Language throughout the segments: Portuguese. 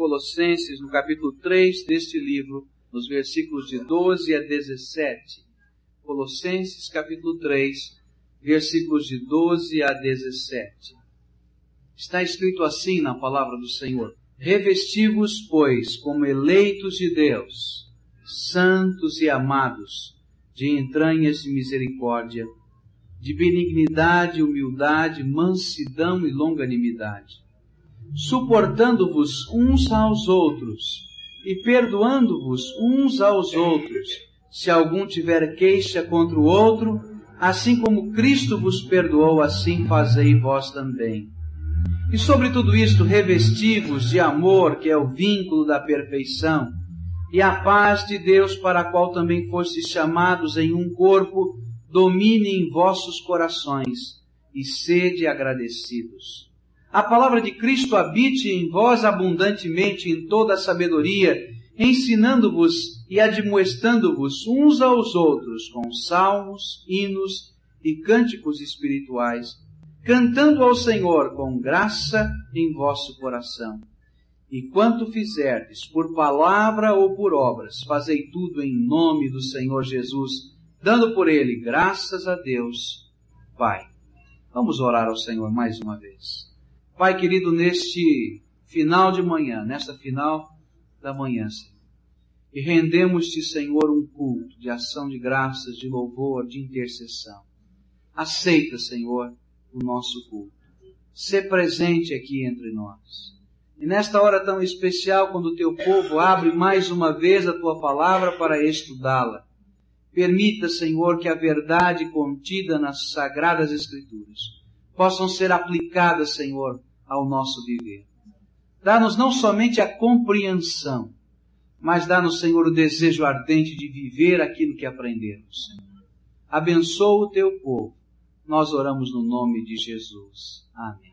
Colossenses, no capítulo 3 deste livro, nos versículos de 12 a 17. Colossenses, capítulo 3, versículos de 12 a 17. Está escrito assim na palavra do Senhor: Revesti-vos, pois, como eleitos de Deus, santos e amados, de entranhas de misericórdia, de benignidade, humildade, mansidão e longanimidade, suportando-vos uns aos outros e perdoando-vos uns aos outros, se algum tiver queixa contra o outro, assim como Cristo vos perdoou, assim fazei vós também. E sobre tudo isto, revesti-vos de amor, que é o vínculo da perfeição, e a paz de Deus, para a qual também fostes chamados em um corpo, domine em vossos corações, e sede agradecidos. A palavra de Cristo habite em vós abundantemente em toda a sabedoria, ensinando-vos e admoestando-vos uns aos outros com salmos, hinos e cânticos espirituais, cantando ao Senhor com graça em vosso coração. E quanto fizerdes, por palavra ou por obras, fazei tudo em nome do Senhor Jesus, dando por ele graças a Deus, Pai. Vamos orar ao Senhor mais uma vez. Pai querido, neste final de manhã, nesta final da manhã, Senhor, e rendemos-te, Senhor, um culto de ação de graças, de louvor, de intercessão. Aceita, Senhor, o nosso culto. Ser presente aqui entre nós. E nesta hora tão especial, quando o teu povo abre mais uma vez a tua palavra para estudá-la, permita, Senhor, que a verdade contida nas sagradas Escrituras possam ser aplicadas, Senhor, ao nosso viver. Dá-nos não somente a compreensão, mas dá-nos, Senhor, o desejo ardente de viver aquilo que aprendemos. Senhor. Abençoa o teu povo. Nós oramos no nome de Jesus. Amém.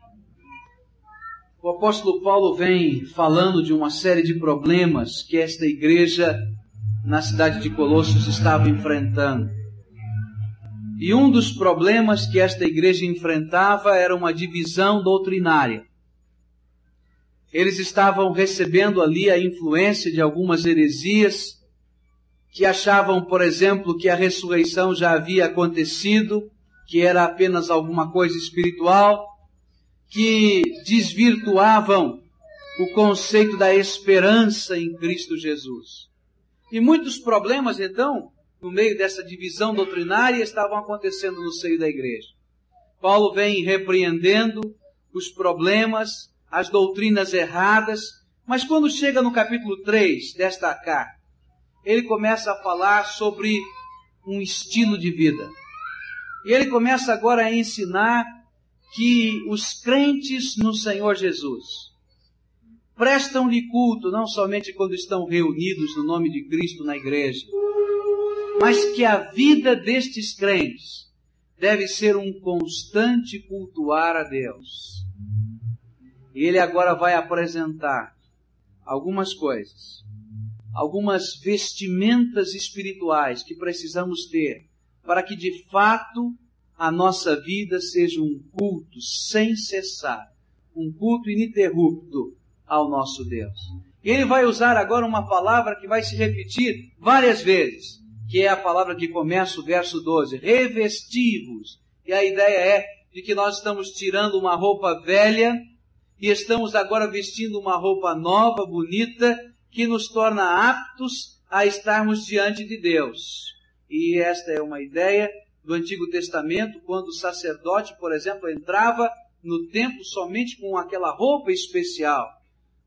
O apóstolo Paulo vem falando de uma série de problemas que esta igreja na cidade de Colossos estava enfrentando. E um dos problemas que esta igreja enfrentava era uma divisão doutrinária. Eles estavam recebendo ali a influência de algumas heresias que achavam, por exemplo, que a ressurreição já havia acontecido, que era apenas alguma coisa espiritual, que desvirtuavam o conceito da esperança em Cristo Jesus. E muitos problemas, então, no meio dessa divisão doutrinária, estavam acontecendo no seio da igreja. Paulo vem repreendendo os problemas, as doutrinas erradas, mas quando chega no capítulo 3 desta carta, ele começa a falar sobre um estilo de vida. E ele começa agora a ensinar que os crentes no Senhor Jesus prestam-lhe culto não somente quando estão reunidos no nome de Cristo na igreja, mas que a vida destes crentes deve ser um constante cultuar a Deus. E ele agora vai apresentar algumas coisas, algumas vestimentas espirituais que precisamos ter para que de fato a nossa vida seja um culto sem cessar, um culto ininterrupto ao nosso Deus. E ele vai usar agora uma palavra que vai se repetir várias vezes, que é a palavra que começa o verso 12: revestivos. E a ideia é de que nós estamos tirando uma roupa velha e estamos agora vestindo uma roupa nova, bonita, que nos torna aptos a estarmos diante de Deus. E esta é uma ideia do Antigo Testamento, quando o sacerdote, por exemplo, entrava no templo somente com aquela roupa especial,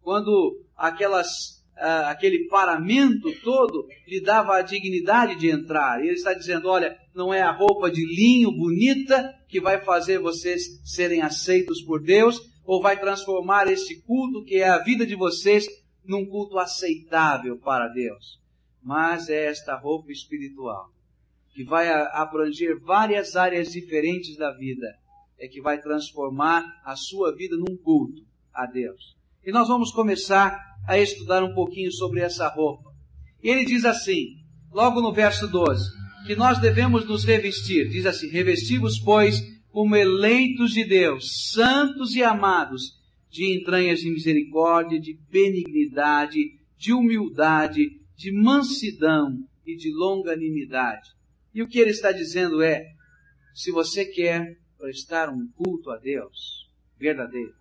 quando aquelas, uh, aquele paramento todo lhe dava a dignidade de entrar. E ele está dizendo: olha, não é a roupa de linho bonita que vai fazer vocês serem aceitos por Deus, ou vai transformar este culto, que é a vida de vocês, num culto aceitável para Deus. Mas é esta roupa espiritual que vai abranger várias áreas diferentes da vida, é que vai transformar a sua vida num culto a Deus. E nós vamos começar a estudar um pouquinho sobre essa roupa. Ele diz assim, logo no verso 12, que nós devemos nos revestir. Diz assim: Revestivos, pois, como eleitos de Deus, santos e amados, de entranhas de misericórdia, de benignidade, de humildade, de mansidão e de longanimidade. E o que ele está dizendo é: se você quer prestar um culto a Deus verdadeiro,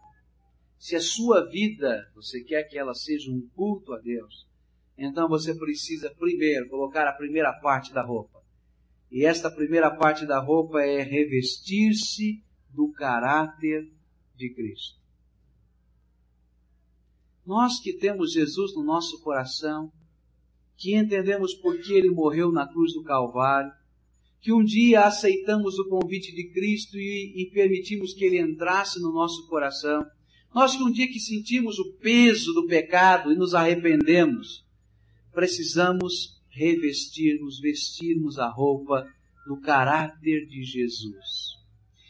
se a sua vida você quer que ela seja um culto a Deus, então você precisa primeiro colocar a primeira parte da roupa. E esta primeira parte da roupa é revestir-se do caráter de Cristo. Nós que temos Jesus no nosso coração, que entendemos por que ele morreu na cruz do Calvário, que um dia aceitamos o convite de Cristo e, e, permitimos que ele entrasse no nosso coração, nós que um dia que sentimos o peso do pecado e nos arrependemos, precisamos revestirmos, vestirmos a roupa do caráter de Jesus.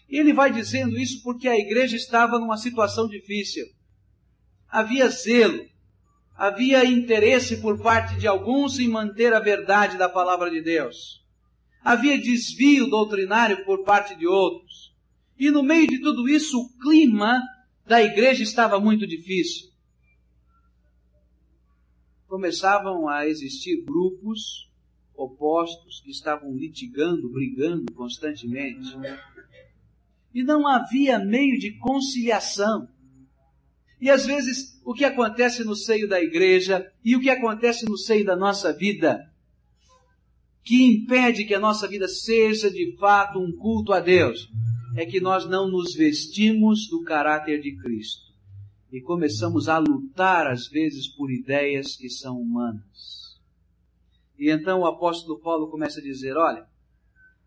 E ele vai dizendo isso porque a igreja estava numa situação difícil havia zelo, havia interesse por parte de alguns em manter a verdade da palavra de Deus. Havia desvio doutrinário por parte de outros. E no meio de tudo isso, o clima da igreja estava muito difícil. Começavam a existir grupos opostos que estavam litigando, brigando constantemente. E não havia meio de conciliação. E às vezes o que acontece no seio da igreja e o que acontece no seio da nossa vida, que impede que a nossa vida seja de fato um culto a Deus, é que nós não nos vestimos do caráter de Cristo e começamos a lutar às vezes por ideias que são humanas. E então o apóstolo Paulo começa a dizer: olha,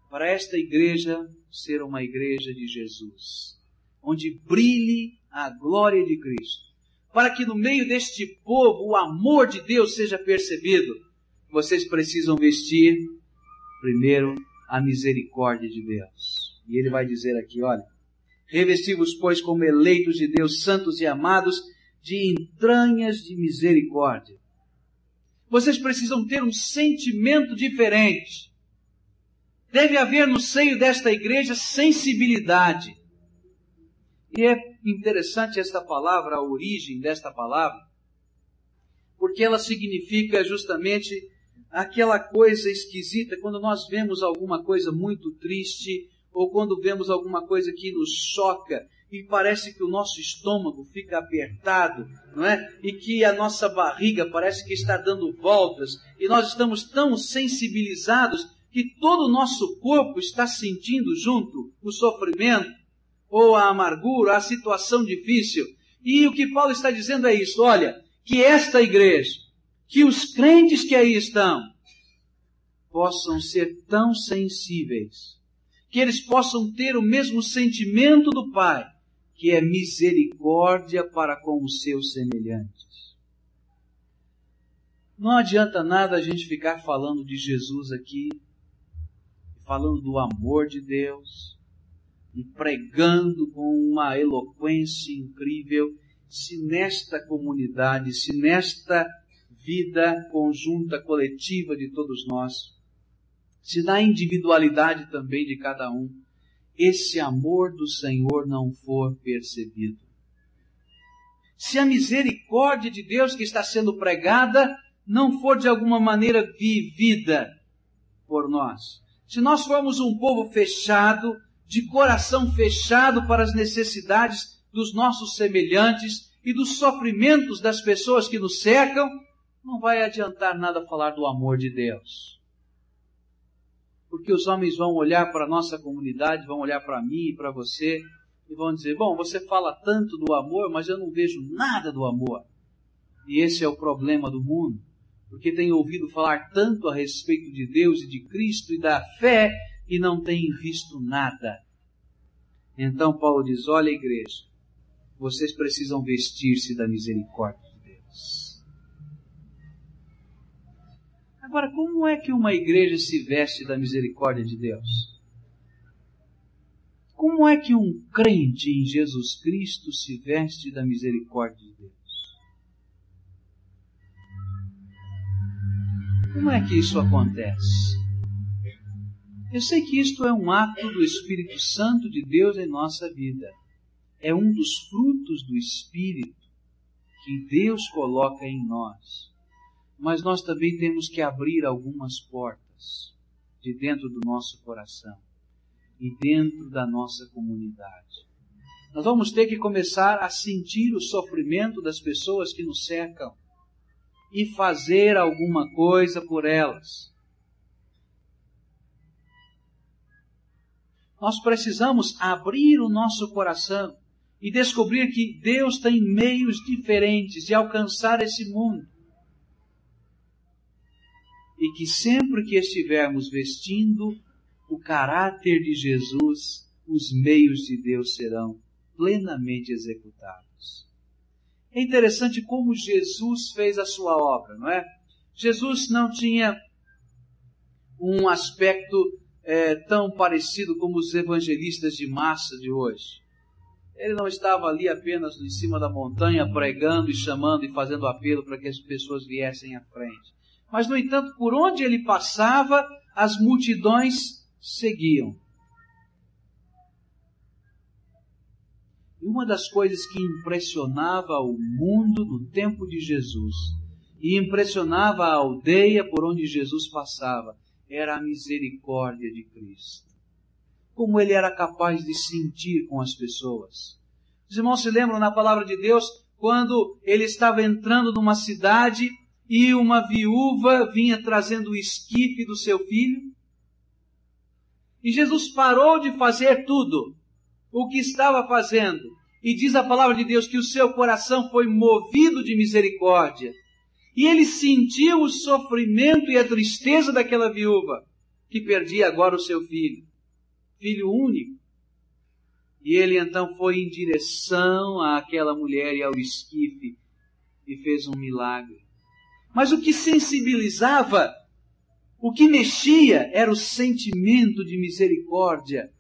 para esta igreja ser uma igreja de Jesus, onde brilhe a glória de Cristo, para que no meio deste povo o amor de Deus seja percebido, vocês precisam vestir primeiro a misericórdia de Deus. E ele vai dizer aqui, olha, revesti-vos, pois, como eleitos de Deus, santos e amados, de entranhas de misericórdia. Vocês precisam ter um sentimento diferente. Deve haver no seio desta igreja sensibilidade. E é interessante esta palavra, a origem desta palavra, porque ela significa justamente aquela coisa esquisita quando nós vemos alguma coisa muito triste ou quando vemos alguma coisa que nos choca e parece que o nosso estômago fica apertado, não é? E que a nossa barriga parece que está dando voltas e nós estamos tão sensibilizados que todo o nosso corpo está sentindo junto o sofrimento ou a amargura, a situação difícil. E o que Paulo está dizendo é isso: olha, que esta igreja, que os crentes que aí estão, possam ser tão sensíveis, que eles possam ter o mesmo sentimento do Pai, que é misericórdia para com os seus semelhantes. Não adianta nada a gente ficar falando de Jesus aqui, falando do amor de Deus, e pregando com uma eloquência incrível, se nesta comunidade, se nesta vida conjunta, coletiva de todos nós, se na individualidade também de cada um, esse amor do Senhor não for percebido. Se a misericórdia de Deus que está sendo pregada não for de alguma maneira vivida por nós, se nós formos um povo fechado, de coração fechado para as necessidades dos nossos semelhantes e dos sofrimentos das pessoas que nos cercam, não vai adiantar nada falar do amor de Deus. Porque os homens vão olhar para a nossa comunidade, vão olhar para mim e para você e vão dizer: Bom, você fala tanto do amor, mas eu não vejo nada do amor. E esse é o problema do mundo, porque tem ouvido falar tanto a respeito de Deus e de Cristo e da fé e não têm visto nada. Então Paulo diz: Olha, igreja, vocês precisam vestir-se da misericórdia de Deus. Agora, como é que uma igreja se veste da misericórdia de Deus? Como é que um crente em Jesus Cristo se veste da misericórdia de Deus? Como é que isso acontece? Eu sei que isto é um ato do Espírito Santo de Deus em nossa vida. é um dos frutos do Espírito que Deus coloca em nós. Mas nós também temos que abrir algumas portas de dentro do nosso coração e dentro da nossa comunidade. Nós vamos ter que começar a sentir o sofrimento das pessoas que nos cercam e fazer alguma coisa por elas. Nós precisamos abrir o nosso coração e descobrir que Deus tem meios diferentes de alcançar esse mundo. E que sempre que estivermos vestindo o caráter de Jesus, os meios de Deus serão plenamente executados. É interessante como Jesus fez a sua obra, não é? Jesus não tinha um aspecto é, tão parecido como os evangelistas de massa de hoje. Ele não estava ali apenas em cima da montanha pregando e chamando e fazendo apelo para que as pessoas viessem à frente. Mas, no entanto, por onde ele passava, as multidões seguiam. E uma das coisas que impressionava o mundo no tempo de Jesus e impressionava a aldeia por onde Jesus passava era a misericórdia de Cristo. Como ele era capaz de sentir com as pessoas. Os irmãos se lembram na palavra de Deus quando ele estava entrando numa cidade e uma viúva vinha trazendo o esquife do seu filho? E Jesus parou de fazer tudo o que estava fazendo. E diz a palavra de Deus que o seu coração foi movido de misericórdia. E ele sentiu o sofrimento e a tristeza daquela viúva, que perdia agora o seu filho, filho único. E ele então foi em direção àquela mulher e ao esquife e fez um milagre. Mas o que sensibilizava, o que mexia, era o sentimento de misericórdia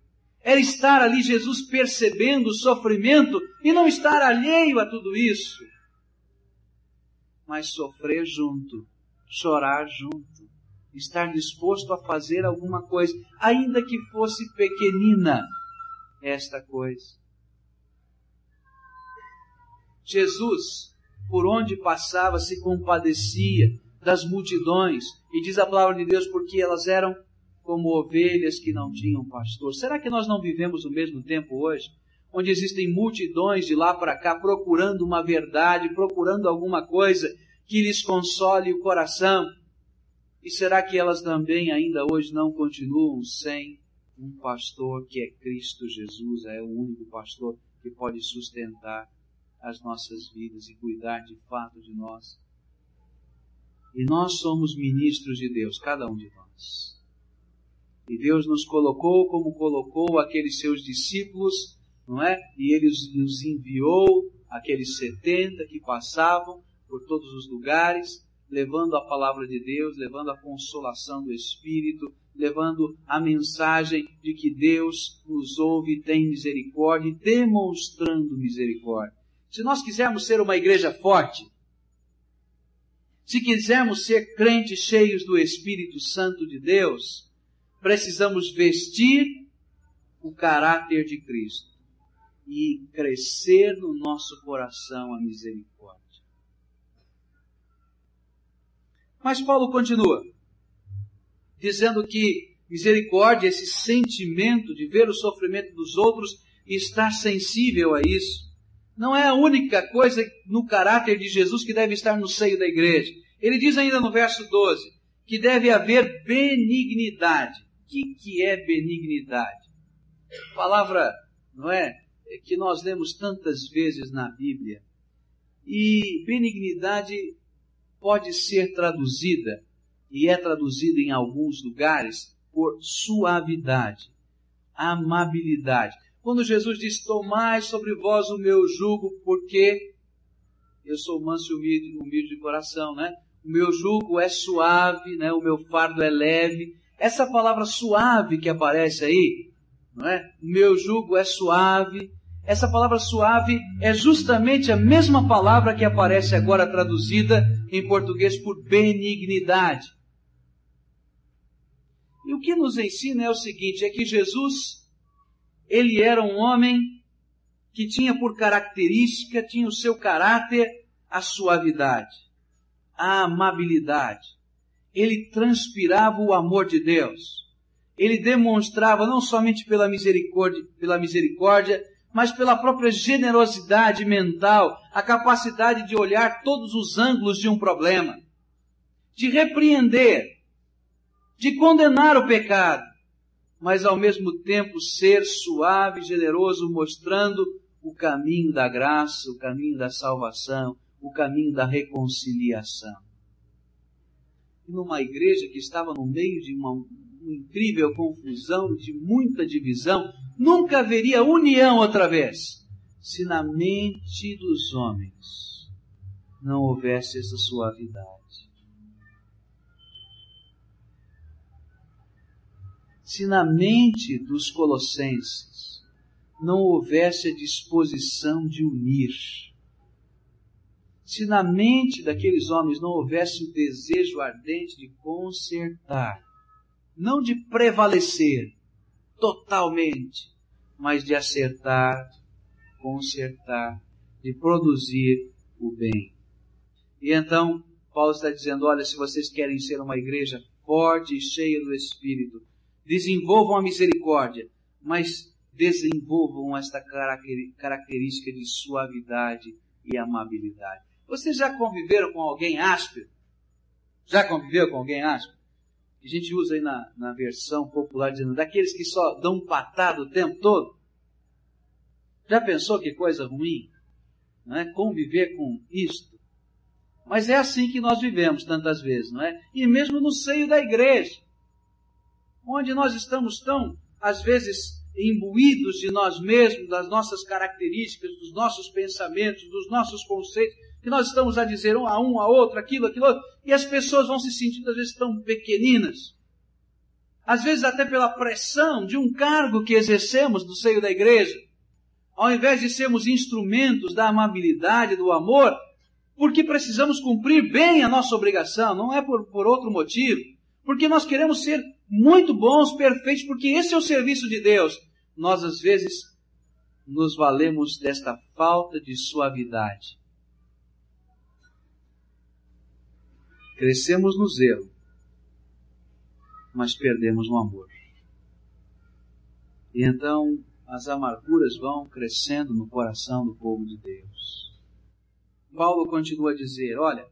era estar ali Jesus percebendo o sofrimento e não estar alheio a tudo isso, mas sofrer junto, chorar junto, estar disposto a fazer alguma coisa, ainda que fosse pequenina esta coisa. Jesus, por onde passava, se compadecia das multidões, e diz a palavra de Deus, porque elas eram como ovelhas que não tinham pastor. Será que nós não vivemos no mesmo tempo hoje? Onde existem multidões de lá para cá procurando uma verdade, procurando alguma coisa que lhes console o coração. E será que elas também ainda hoje não continuam sem um pastor que é Cristo Jesus, é o único pastor que pode sustentar as nossas vidas e cuidar de fato de nós? E nós somos ministros de Deus, cada um de nós. E Deus nos colocou como colocou aqueles seus discípulos, não é? E ele nos enviou aqueles setenta que passavam por todos os lugares, levando a palavra de Deus, levando a consolação do Espírito, levando a mensagem de que Deus nos ouve tem misericórdia, e demonstrando misericórdia. Se nós quisermos ser uma igreja forte, se quisermos ser crentes cheios do Espírito Santo de Deus, precisamos vestir o caráter de Cristo e crescer no nosso coração a misericórdia. Mas Paulo continua, dizendo que misericórdia, esse sentimento de ver o sofrimento dos outros e estar sensível a isso, não é a única coisa no caráter de Jesus que deve estar no seio da igreja. Ele diz ainda no verso 12 que deve haver benignidade que, que é benignidade? Palavra, não é? é? Que nós lemos tantas vezes na Bíblia. E benignidade pode ser traduzida, e é traduzida em alguns lugares, por suavidade, amabilidade. Quando Jesus diz: Tomai sobre vós o meu jugo, porque eu sou manso e humilde, humilde de coração, né? O meu jugo é suave, né? O meu fardo é leve. Essa palavra suave que aparece aí, não é? O meu jugo é suave. Essa palavra suave é justamente a mesma palavra que aparece agora traduzida em português por benignidade. E o que nos ensina é o seguinte, é que Jesus, ele era um homem que tinha por característica, tinha o seu caráter, a suavidade, a amabilidade. Ele transpirava o amor de Deus. Ele demonstrava não somente pela misericórdia, pela misericórdia, mas pela própria generosidade mental, a capacidade de olhar todos os ângulos de um problema, de repreender, de condenar o pecado, mas ao mesmo tempo ser suave e generoso, mostrando o caminho da graça, o caminho da salvação, o caminho da reconciliação. E numa igreja que estava no meio de uma, incrível confusão, de muita divisão, nunca haveria união outra vez, se na mente dos homens não houvesse essa suavidade. Se na mente dos colossenses não houvesse a disposição de unir, se na mente daqueles homens não houvesse o desejo ardente de consertar, não de prevalecer totalmente, mas de acertar, consertar, de produzir o bem. E então, Paulo está dizendo: olha, se vocês querem ser uma igreja forte e cheia do Espírito, desenvolvam a misericórdia, mas desenvolvam esta característica de suavidade e amabilidade. Vocês já conviveram com alguém áspero? Já conviveu com alguém áspero? A gente usa aí na, na versão popular dizendo daqueles que só dão patada o tempo todo. Já pensou que coisa ruim? Não é? Conviver com isto. Mas é assim que nós vivemos tantas vezes, não é? E mesmo no seio da igreja, onde nós estamos tão, às vezes, imbuídos de nós mesmos, das nossas características, dos nossos pensamentos, dos nossos conceitos, que nós estamos a dizer um a um, a outro, aquilo, aquilo outro, e as pessoas vão se sentindo às vezes tão pequeninas. Às vezes até pela pressão de um cargo que exercemos no seio da igreja. Ao invés de sermos instrumentos da amabilidade, do amor, porque precisamos cumprir bem a nossa obrigação, não é por, por outro motivo. Porque nós queremos ser muito bons, perfeitos, porque esse é o serviço de Deus. Nós às vezes nos valemos desta falta de suavidade Crescemos no zelo, mas perdemos no amor. E então as amarguras vão crescendo no coração do povo de Deus. Paulo continua a dizer: olha,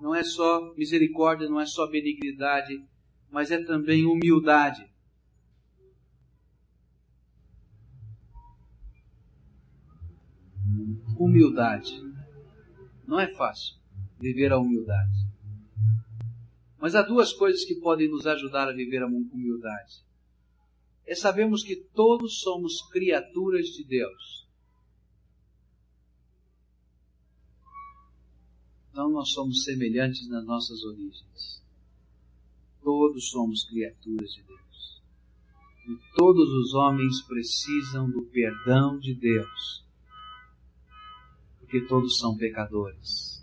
não é só misericórdia, não é só benignidade, mas é também humildade. Humildade. Não é fácil viver a humildade. Mas há duas coisas que podem nos ajudar a viver a humildade. É sabermos que todos somos criaturas de Deus. Então nós somos semelhantes nas nossas origens. Todos somos criaturas de Deus. E todos os homens precisam do perdão de Deus. Porque todos são pecadores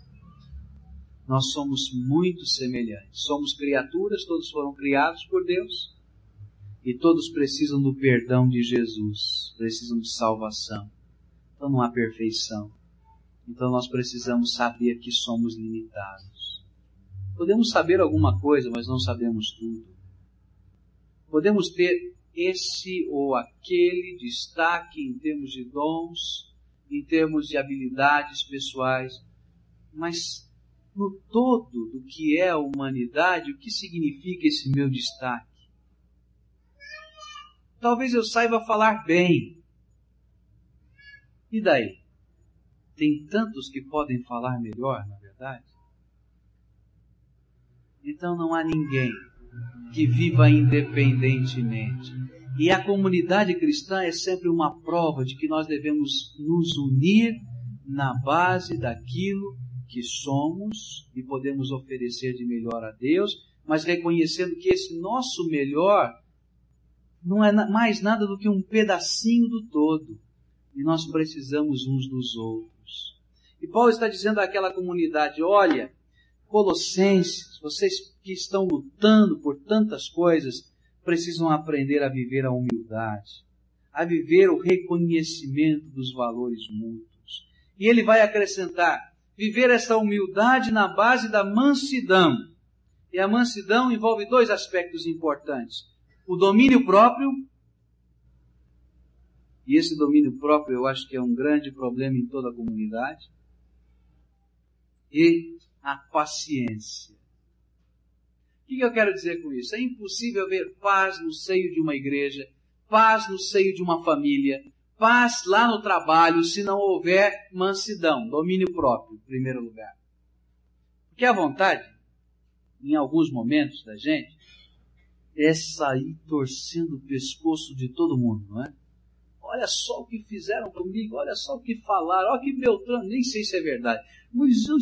nós somos muito semelhantes. Somos criaturas, todos foram criados por Deus e todos precisam do perdão de Jesus, precisam de salvação. Então não há perfeição. Então nós precisamos saber que somos limitados. Podemos saber alguma coisa, mas não sabemos tudo. Podemos ter esse ou aquele destaque em termos de dons, em termos de habilidades pessoais, mas no todo do que é a humanidade, o que significa esse meu destaque. Talvez eu saiba falar bem. E daí? Tem tantos que podem falar melhor, na verdade? Então não há ninguém que viva independentemente. E a comunidade cristã é sempre uma prova de que nós devemos nos unir na base daquilo que somos e podemos oferecer de melhor a Deus, mas reconhecendo que esse nosso melhor não é mais nada do que um pedacinho do todo. E nós precisamos uns dos outros. E Paulo está dizendo àquela comunidade: olha, Colossenses, vocês que estão lutando por tantas coisas, precisam aprender a viver a humildade, a viver o reconhecimento dos valores mútuos. E ele vai acrescentar, viver essa humildade na base da mansidão. E a mansidão envolve dois aspectos importantes: o domínio próprio, e esse domínio próprio eu acho que é um grande problema em toda a comunidade, e a paciência. O que eu quero dizer com isso? É impossível haver paz no seio de uma igreja, paz no seio de uma família, paz lá no trabalho, se não houver mansidão, domínio próprio, em primeiro lugar. Porque a vontade, em alguns momentos da gente, é sair torcendo o pescoço de todo mundo, não é? Olha só o que fizeram comigo, olha só o que falaram, olha que Beltrano, nem sei se é verdade. Mas eu,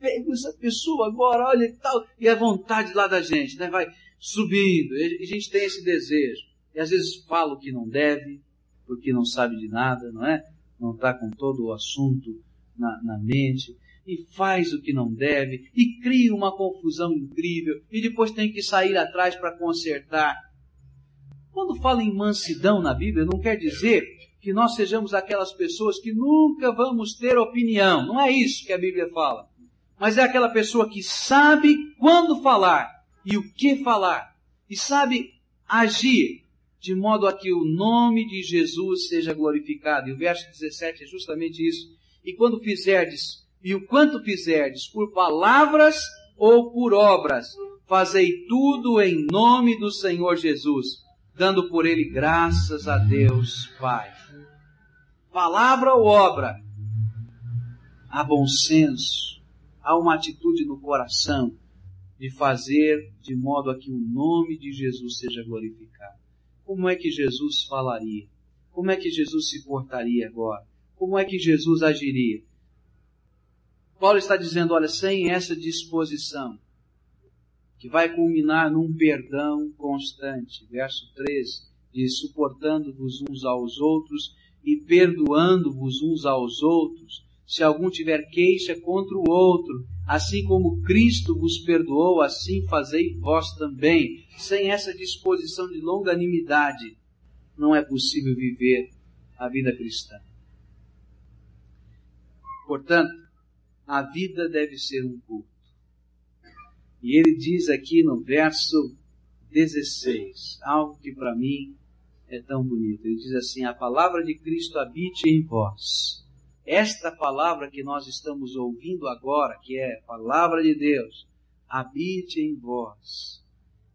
pego essa pessoa agora, olha e tal, e a vontade lá da gente, né? Vai subindo, e a gente tem esse desejo. E às vezes fala o que não deve, porque não sabe de nada, não é? Não está com todo o assunto na, na mente e faz o que não deve, e cria uma confusão incrível, e depois tem que sair atrás para consertar. Quando fala em mansidão na Bíblia, não quer dizer que nós sejamos aquelas pessoas que nunca vamos ter opinião. Não é isso que a Bíblia fala. Mas é aquela pessoa que sabe quando falar e o que falar, e sabe agir de modo a que o nome de Jesus seja glorificado. E o verso 17 é justamente isso. E quando fizerdes e o quanto fizerdes, por palavras ou por obras, fazei tudo em nome do Senhor Jesus, dando por ele graças a Deus Pai. Palavra ou obra, há bom senso, há uma atitude no coração de fazer de modo a que o nome de Jesus seja glorificado. Como é que Jesus falaria? Como é que Jesus se portaria agora? Como é que Jesus agiria? Paulo está dizendo, olha, sem essa disposição, que vai culminar num perdão constante. Verso 13 diz: suportando-vos uns aos outros e perdoando-vos uns aos outros, se algum tiver queixa contra o outro, assim como Cristo vos perdoou, assim fazei vós também. Sem essa disposição de longanimidade, não é possível viver a vida cristã. Portanto, a vida deve ser um culto. E ele diz aqui no verso 16, algo que para mim é tão bonito. Ele diz assim: A palavra de Cristo habite em vós. Esta palavra que nós estamos ouvindo agora, que é a palavra de Deus, habite em vós,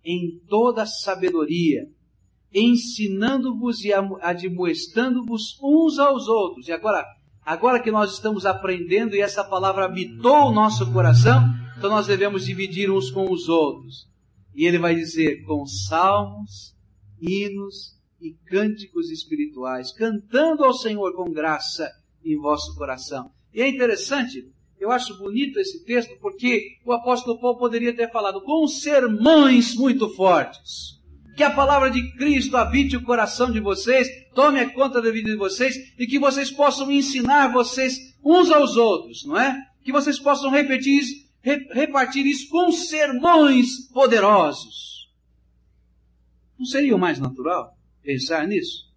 em toda sabedoria, ensinando-vos e admoestando-vos uns aos outros. E agora, Agora que nós estamos aprendendo e essa palavra habitou o nosso coração, então nós devemos dividir uns com os outros. E ele vai dizer com salmos, hinos e cânticos espirituais, cantando ao Senhor com graça em vosso coração. E é interessante, eu acho bonito esse texto porque o apóstolo Paulo poderia ter falado com sermões muito fortes que a palavra de Cristo habite o coração de vocês, tome conta da vida de vocês e que vocês possam ensinar vocês uns aos outros, não é? Que vocês possam repetir, repartir isso com sermões poderosos. Não seria o mais natural pensar nisso?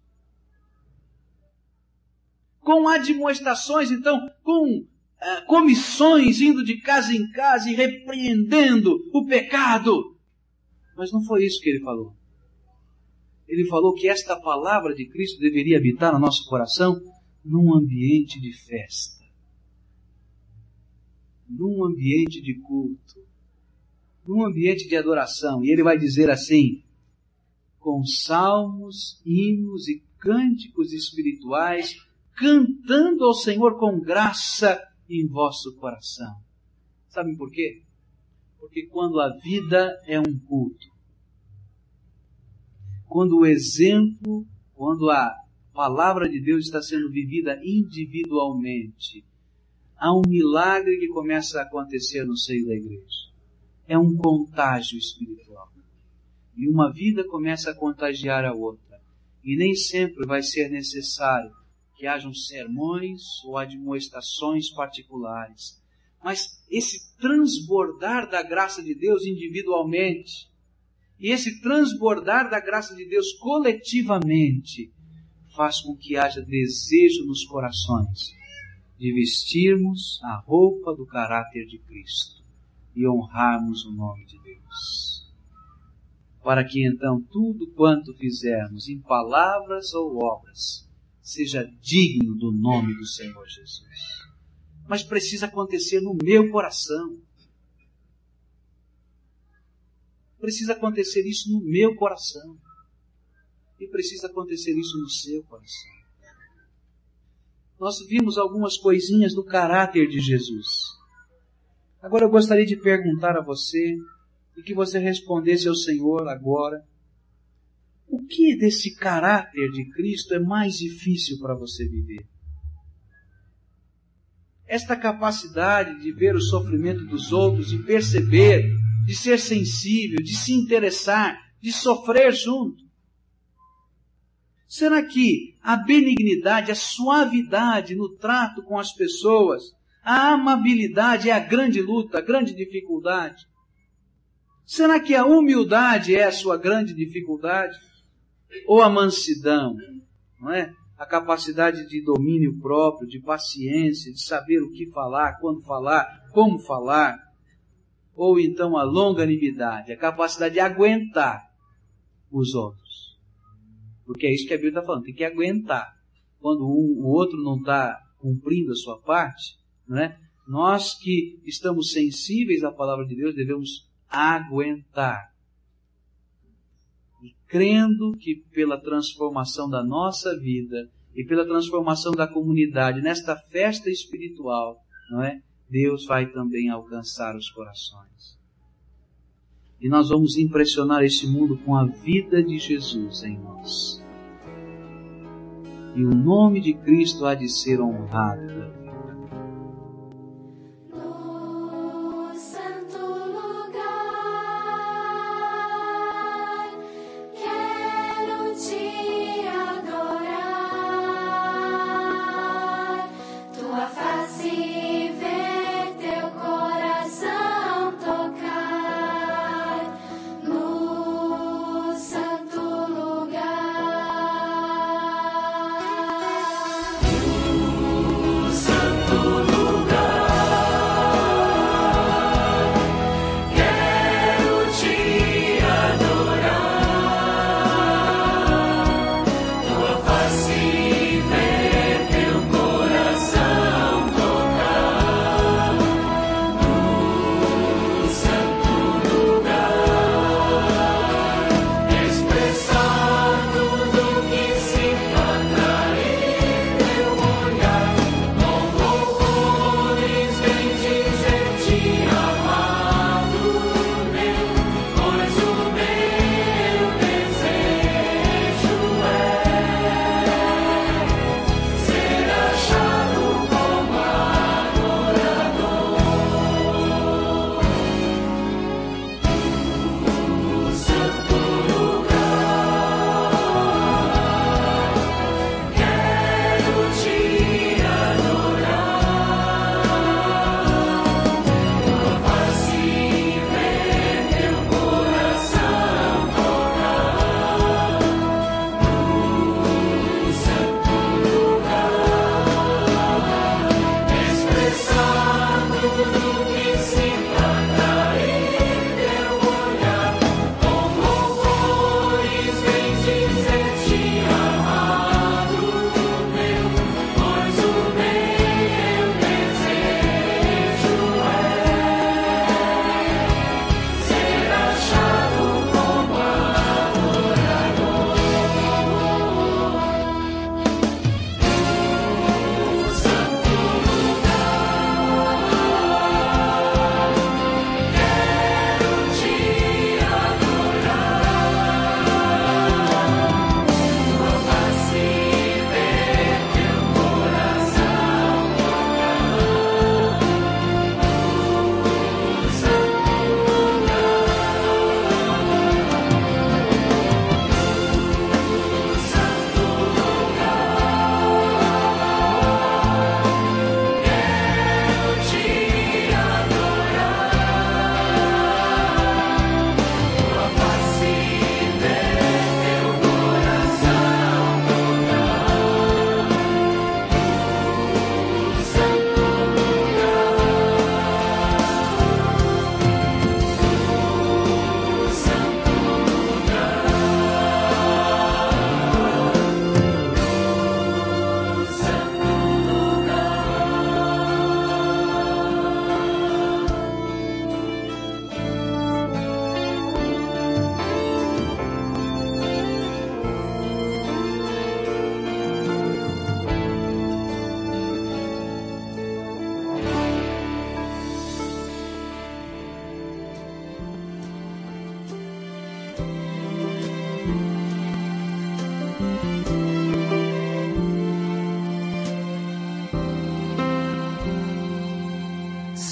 Com admoestações, então, com uh, comissões indo de casa em casa e repreendendo o pecado. Mas não foi isso que ele falou ele falou que esta palavra de Cristo deveria habitar no nosso coração num ambiente de festa, num ambiente de culto, num ambiente de adoração. E ele vai dizer assim: com salmos, hinos e cânticos espirituais, cantando ao Senhor com graça em vosso coração. Sabem por quê? Porque quando a vida é um culto, quando o exemplo, quando a palavra de Deus está sendo vivida individualmente, há um milagre que começa a acontecer no seio da igreja. É um contágio espiritual. E uma vida começa a contagiar a outra. E nem sempre vai ser necessário que hajam sermões ou admoestações particulares. Mas esse transbordar da graça de Deus individualmente, e esse transbordar da graça de Deus coletivamente faz com que haja desejo nos corações de vestirmos a roupa do caráter de Cristo e honrarmos o nome de Deus. Para que então tudo quanto fizermos em palavras ou obras seja digno do nome do Senhor Jesus. Mas precisa acontecer no meu coração. Precisa acontecer isso no meu coração. E precisa acontecer isso no seu coração. Nós vimos algumas coisinhas do caráter de Jesus. Agora eu gostaria de perguntar a você e que você respondesse ao Senhor agora. O que desse caráter de Cristo é mais difícil para você viver? Esta capacidade de ver o sofrimento dos outros, de perceber, de ser sensível, de se interessar, de sofrer junto. Será que a benignidade, a suavidade no trato com as pessoas, a amabilidade é a grande luta, a grande dificuldade? Será que a humildade é a sua grande dificuldade? Ou a mansidão, não é? A capacidade de domínio próprio, de paciência, de saber o que falar, quando falar, como falar. Ou então a longanimidade, a capacidade de aguentar os outros. Porque é isso que a Bíblia está falando, tem que aguentar. Quando um, o outro não está cumprindo a sua parte, não é? nós que estamos sensíveis à palavra de Deus devemos aguentar. E crendo que pela transformação da nossa vida e pela transformação da comunidade nesta festa espiritual, não é? Deus vai também alcançar os corações. E nós vamos impressionar esse mundo com a vida de Jesus em nós. E o nome de Cristo há de ser honrado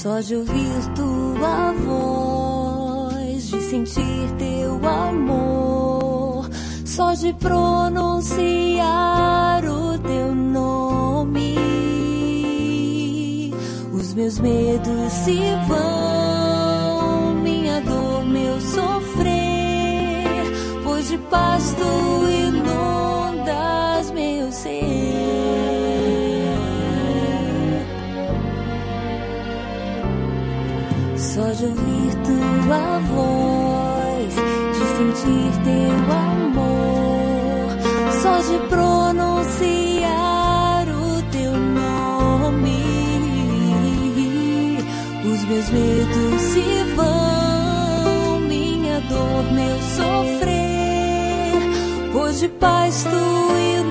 Só de ouvir tua voz, de sentir teu amor, só de pronunciar o teu nome, os meus medos se vão, minha dor, meu sofrer, pois de paz tu Só de ouvir tua voz, de sentir teu amor, só de pronunciar o teu nome, os meus medos se vão, minha dor, meu sofrer, pois de paz tu inundas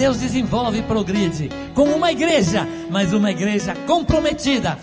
Deus desenvolve e progride com uma igreja, mas uma igreja comprometida